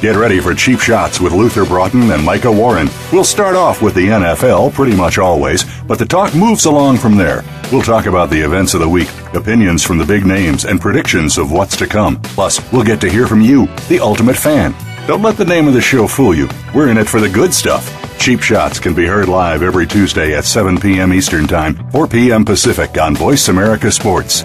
Get ready for Cheap Shots with Luther Broughton and Micah Warren. We'll start off with the NFL pretty much always, but the talk moves along from there. We'll talk about the events of the week, opinions from the big names, and predictions of what's to come. Plus, we'll get to hear from you, the ultimate fan. Don't let the name of the show fool you. We're in it for the good stuff. Cheap Shots can be heard live every Tuesday at 7 p.m. Eastern Time, 4 p.m. Pacific on Voice America Sports.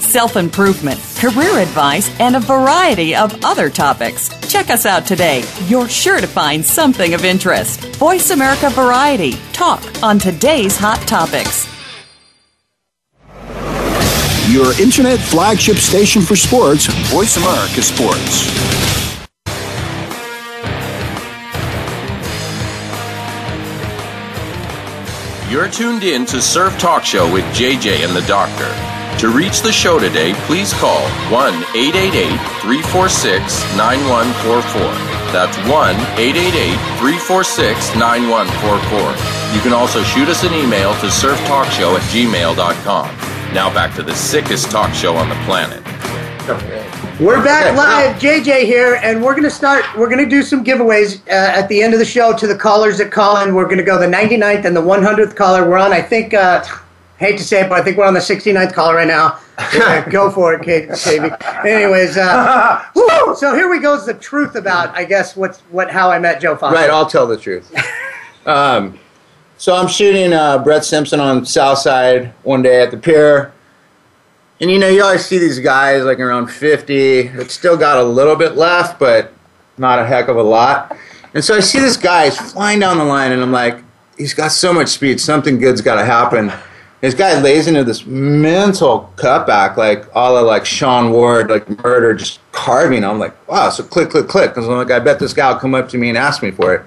self improvement, career advice, and a variety of other topics. Check us out today. You're sure to find something of interest. Voice America Variety. Talk on today's hot topics. Your internet flagship station for sports, Voice America Sports. You're tuned in to Surf Talk Show with JJ and the Doctor. To reach the show today, please call 1 888 346 9144. That's 1 888 346 9144. You can also shoot us an email to surftalkshow at gmail.com. Now back to the sickest talk show on the planet. We're back live, JJ here, and we're gonna start. We're gonna do some giveaways uh, at the end of the show to the callers that call in. We're gonna go the 99th and the 100th caller. We're on, I think, uh, hate to say it, but I think we're on the 69th caller right now. Go for it, Kate, Katie. Anyways, uh, woo! so here we go. Is the truth about, I guess, what's what how I met Joe Foster. Right, I'll tell the truth. um, so I'm shooting uh, Brett Simpson on Southside one day at the pier. And you know, you always see these guys like around 50 that still got a little bit left, but not a heck of a lot. And so I see this guy, he's flying down the line, and I'm like, he's got so much speed, something good's got to happen. This guy lays into this mental cutback, like all of like Sean Ward, like murder, just carving. I'm like, wow, so click, click, click. Because I'm like, I bet this guy will come up to me and ask me for it.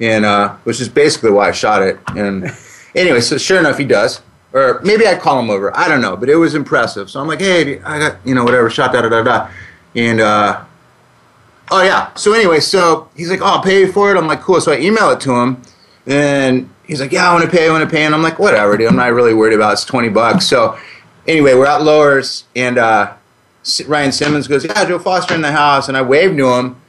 And, uh, which is basically why I shot it. And anyway, so sure enough, he does. Or maybe I'd call him over. I don't know, but it was impressive. So I'm like, hey, I got, you know, whatever, shot, da, da, da, da. And, uh, oh, yeah. So anyway, so he's like, oh, I'll pay you for it. I'm like, cool. So I email it to him. And he's like, yeah, I want to pay, I want to pay. And I'm like, whatever, dude. I'm not really worried about it. It's 20 bucks. So anyway, we're at Lowers. And uh, Ryan Simmons goes, yeah, Joe Foster in the house. And I waved to him.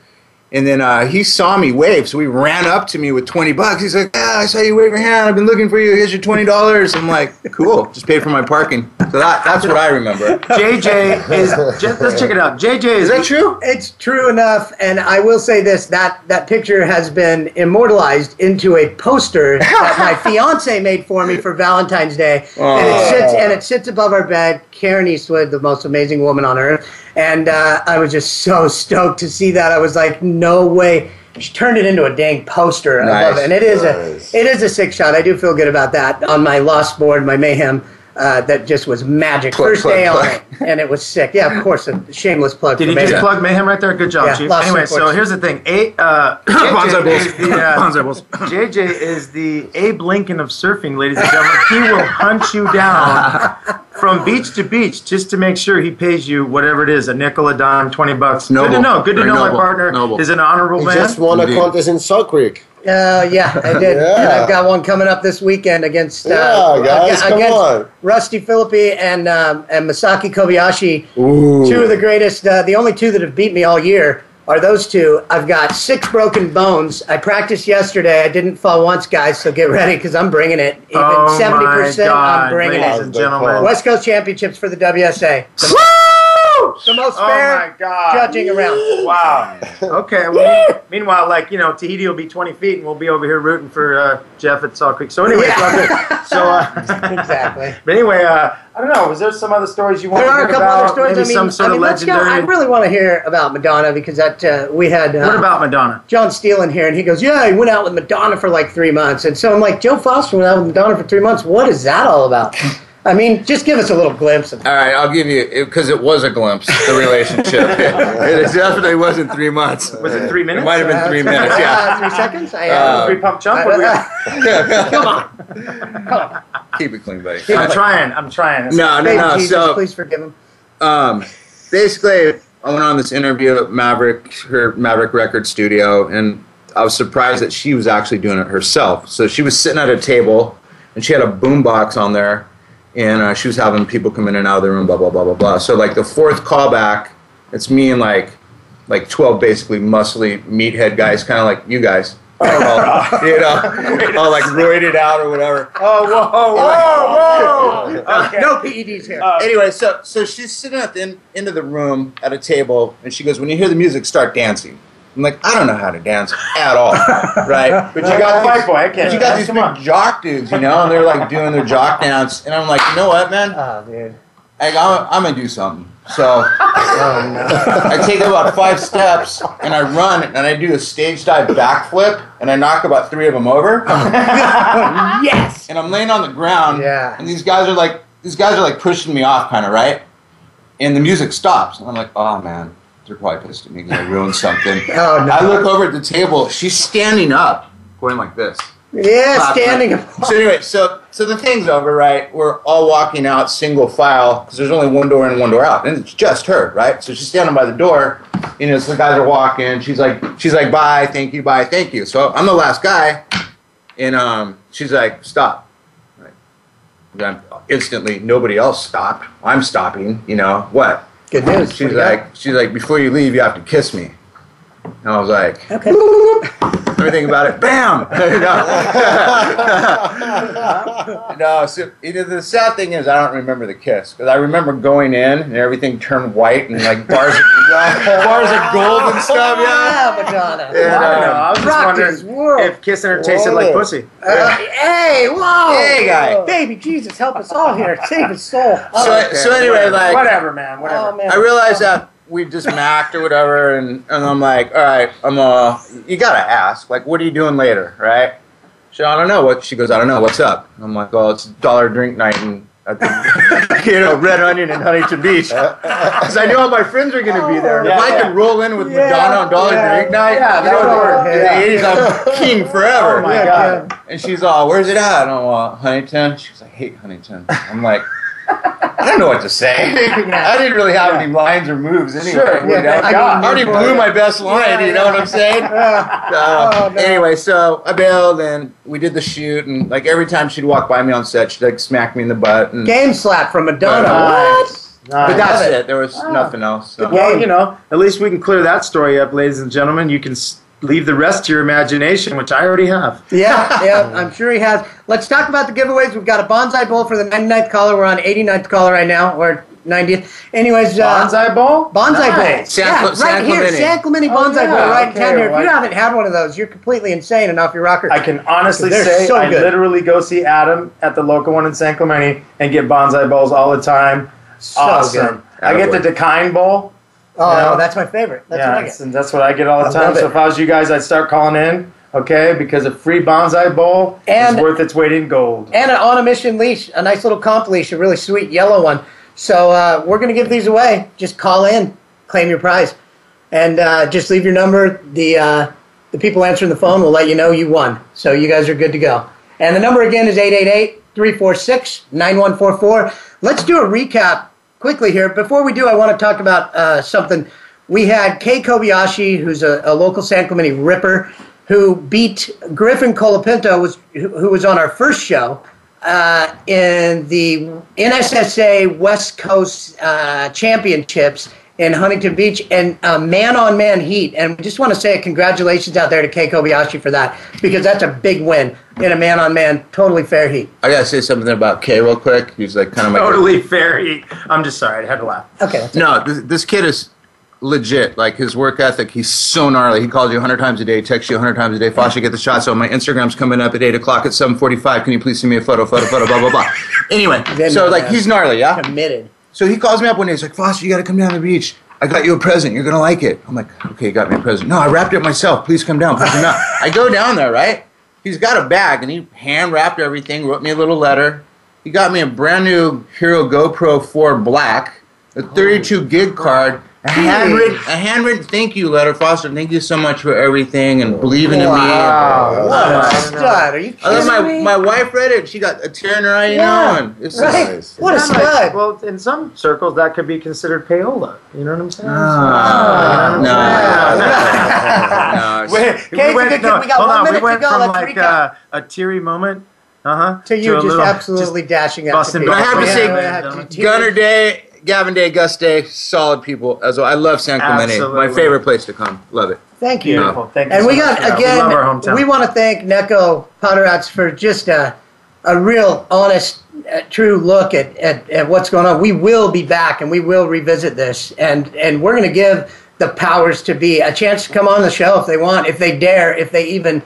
And then uh, he saw me wave, so he ran up to me with 20 bucks. He's like, yeah, I saw you wave your hand. I've been looking for you. Here's your $20. I'm like, cool. Just paid for my parking. So that, that's what I remember. JJ is. Just, let's check it out. JJ is. Is that true? It's true enough, and I will say this: that that picture has been immortalized into a poster that my fiance made for me for Valentine's Day, and it sits and it sits above our bed. Karen Eastwood, the most amazing woman on earth, and uh, I was just so stoked to see that. I was like, no way. She turned it into a dang poster. I love it, and it is a it is a sick shot. I do feel good about that on my lost board, my mayhem. Uh, that just was magic. Plug, First plug, day plug. on it, and it was sick. Yeah, of course, a shameless plug. Did for he just Mayhem. plug Mayhem right there? Good job, Yeah, Chief. Anyway, so here's the thing. A, uh, Bonsai JJ Bulls. is the, uh, Bonsai Bulls. JJ is the Abe Lincoln of surfing, ladies and gentlemen. He will hunt you down from beach to beach just to make sure he pays you whatever it is, a nickel, a dime, 20 bucks. Good to know. Good to Very know noble. my partner Noble. is an honorable He man. just won a contest in Salt Creek. Uh, yeah, I did. Yeah. And I've got one coming up this weekend against uh, Yeah, guys, ag- come against on. Rusty Philippi and um, and Masaki Kobayashi. Ooh. Two of the greatest. Uh, the only two that have beat me all year are those two. I've got six broken bones. I practiced yesterday. I didn't fall once, guys. So get ready because I'm bringing it. Even Oh seventy my percent, God, I'm bringing ladies it. and gentlemen. West Coast Championships for the WSA. Whoa! The most Oh fair my God. judging around. Wow. Okay. Well, meanwhile, like you know, Tahiti will be 20 feet, and we'll be over here rooting for uh, Jeff at Salt Creek. So anyway, it's all good. So uh, exactly. But anyway, uh, I don't know. Was there some other stories you want There to are hear a couple about? other stories. Maybe I mean, some sort I mean, of let's go. I really want to hear about Madonna because that uh, we had. Uh, What about Madonna? John Steele in here, and he goes, "Yeah, he went out with Madonna for like three months." And so I'm like, "Joe Foster went out with Madonna for three months. What is that all about?" I mean, just give us a little glimpse of. All right, I'll give you because it, was a glimpse the relationship. it definitely wasn't three months. Was it three minutes? It might have been three minutes. Yeah. three seconds. I, Uh, three pump chump. What do we- Come on. Keep it clean, buddy. I'm trying. I'm trying. No, no, Baby no. Jesus, So, please forgive him. um, basically, I went on this interview at Maverick, her Maverick Record Studio, and I was surprised that she was actually doing it herself. So she was sitting at a table, and she had a boombox on there, and uh, she was having people come in and out of the room, blah blah blah blah blah. So like the fourth callback, it's me and like like twelve basically muscly meathead guys, kind of like you guys. all, you know, all like roided out or whatever. Oh, whoa, whoa, whoa! Okay. No PEDs here. Anyway, so so she's sitting at the end, end of the room at a table, and she goes, "When you hear the music, start dancing." I'm like, I don't know how to dance at all, right? But you got these, boy, I can't but you got these big jock dudes, you know, and they're like doing their jock dance, and I'm like, you know what, man? Oh, dude. Like, I'm, I'm gonna do something. So oh, no. I take about five steps and I run and I do a stage dive backflip and I knock about three of them over. yes. And I'm laying on the ground. Yeah. And these guys are like, these guys are like pushing me off, kind of right. And the music stops, and I'm like, oh man, they're probably pissed at me because I ruined something. Oh, no. I look over at the table. She's standing up, going like this. Yeah, Clapping. standing. Up. So anyway, so so the thing's over, right? We're all walking out single file because there's only one door in one door out, and it's just her, right? So she's standing by the door. You know, so the guys are walking. She's like, she's like, bye, thank you, bye, thank you. So I'm the last guy, and um, she's like, stop. Right. Then instantly, nobody else stopped. I'm stopping. You know what? Good news. She's like, she's like, before you leave, you have to kiss me. And I was like, Okay. let me think about it. Bam! no. no, so you know, the sad thing is I don't remember the kiss because I remember going in and everything turned white and like bars, bars of gold and stuff. Yeah. Yeah, Madonna. Yeah, I don't know. I was just Rocked wondering world. if kissing her tasted like pussy. Uh, hey, whoa! Hey, guy. Baby Jesus, help us all here. Save his soul. So, Oh, so anyway, like whatever, man, whatever. oh, man. I realized that we just macked or whatever, and, and I'm like, all right, I'm uh, you gotta ask, like, what are you doing later, right? She, I don't know. What she goes, I don't know. What's up? I'm like, well, it's dollar drink night and. At the, you know, Red Onion in Huntington Beach, because I knew all my friends are going to be there. And if Yeah, I yeah. could roll in with Yeah, Madonna on Dollar yeah, Drink Night, yeah, you that would work, in yeah. the 80s, I'm king forever. Oh my Yeah, god. And she's all, "Where's it at?" And I'm all, "Huntington." She's like, "I hate Huntington." I'm like, I don't know what to say. I didn't really have any lines or moves anyway. Sure, you know? thank I, God. already blew my best line. Yeah, you know what I'm saying? Yeah. Oh, so, Oh, no. Anyway, so I bailed and we did the shoot, and like every time she'd walk by me on set, she'd like smack me in the butt. And, Game slap from Madonna. Nice. What? but that's it. it. There was ah. nothing else. So. Well, you know, at least we can clear that story up, ladies and gentlemen. You can s- leave the rest to your imagination, which I already have. Yeah, yeah, I'm sure he has. Let's talk about the giveaways. We've got a bonsai bowl for the 99th caller. We're on 89th caller right now, or 90th. Anyways, uh, Bonsai bowl? Bonsai Nice. bowl. San yeah, Cl- right San here, Clemente. San Clemente Oh, Bonsai yeah, Bowl, right in okay, town here. If you haven't had one of those, you're completely insane and off your rocker. I can honestly say so I literally go see Adam at the local one in San Clemente and get bonsai bowls all the time. So awesome. good. I get the Decine bowl. Oh, you know? that's my favorite. That's yeah, what I get. and that's what I get all the I time. So if I was you guys, I'd start calling in, okay? Because a free bonsai bowl And- is worth its weight in gold. And an on a mission leash, a nice little comp leash, a really sweet yellow one. So uh, we're going to give these away. Just call in, claim your prize, and uh, just leave your number. The uh, the people answering the phone will let you know you won. So you guys are good to go. And the number again is 888-346-9144. Let's do a recap quickly here. Before we do, I want to talk about uh, something. We had Kei Kobayashi, who's a, a local San Clemente ripper, who beat Griffin Colapinto, was, who, who was on our first show uh, in the NSSA West Coast uh, Championships in Huntington Beach and uh, man on man heat. And we just want to say congratulations out there to Kei Kobayashi for that because that's a big win in a man on man, totally fair heat. I gotta say something about Kay real quick. He's like kind of my Totally fair. He- I'm just sorry. I had to laugh. Okay. No, this, this kid is legit. Like his work ethic, he's so gnarly. He calls you 100 times a day, texts you 100 times a day. Foster, get the shot. So my Instagram's coming up at 8 o'clock at 7:45. Can you please send me a photo, photo, photo, blah blah blah. Anyway, so like he's gnarly, yeah. Committed. So he calls me up one day. He's like, Foster, you got to come down to the beach. I got you a present. You're gonna like it. I'm like, okay, you got me a present. No, I wrapped it myself. Please come down. Please come down. I go down there, right? He's got a bag and he hand wrapped everything. Wrote me a little letter. He got me a brand new Hero GoPro 4 Black, a 32 gig card, a handwritten, a handwritten thank you letter. Foster, thank you so much for everything and believing in me. Wow. What a stud. Are you I love kidding my, me? my wife read it. She got a tear in her eye, you Yeah, know, and it's right. just, What a Yeah, stud. like- well, in some circles, that could be considered payola. You know what I'm saying? No. Wait, We Kay's went- good no, We got hold one on. minute we went to go. From Let's like uh, a teary moment, uh huh, to you, just absolutely dashing out. to But I have to say. Gunner Day, Gavin Day, Gus Day, solid people as well. I love San Clemente. Absolutely. My favorite place to come. Love it. Thank you. Beautiful. Thank you and so we got for that. We again. love our hometown. We, want to thank Neco Padaratz for just a, a real honest, uh, true look at, at, at what's going on. We will be back and we will revisit this, and and we're going to give the powers to be a chance to come on the show if they want, if they dare, if they even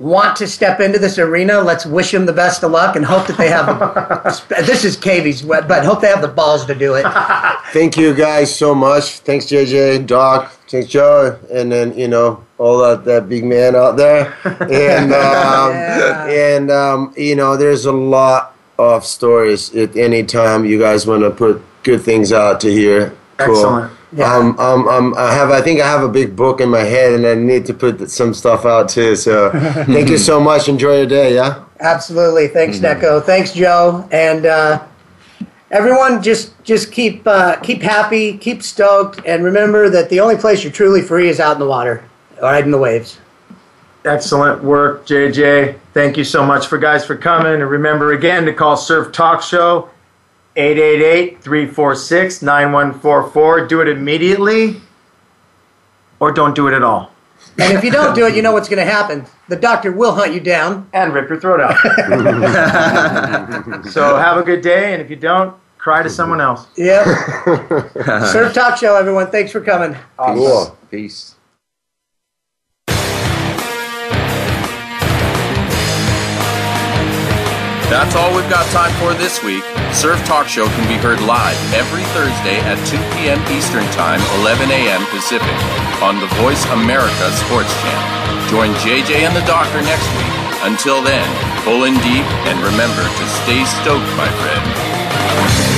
want to step into this arena. Let's wish them the best of luck and hope that they have. The, this is Cavy's, but hope they have the balls to do it. Thank you guys so much. Thanks JJ, Doc, thanks Joe, and then you know all that, that big man out there. And um, and um, you know there's a lot of stories at any time you guys want to put good things out to hear. Cool. Excellent. Um, um, um, I have. I think I have a big book in my head, and I need to put some stuff out too. So, thank you so much. Enjoy your day. Yeah. Absolutely. Thanks, Neco. Thanks, Joe. And uh, everyone, just just keep uh, keep happy, keep stoked, and remember that the only place you're truly free is out in the water, riding the waves. Excellent work, JJ. Thank you so much for guys for coming. And remember again to call Surf Talk Show 888-346-9144. Do it immediately or don't do it at all. And if you don't do it, you know what's going to happen. The doctor will hunt you down and rip your throat out. so have a good day, and if you don't, cry to someone else. Yep. Surf Talk Show, everyone. Thanks for coming. Cool. Peace. That's all we've got time for this week. Surf Talk Show can be heard live every Thursday at 2 p.m. Eastern Time, 11 a.m. Pacific, on the Voice America Sports Channel. Join JJ and the Doctor next week. Until then, pull in deep and remember to stay stoked, my friend.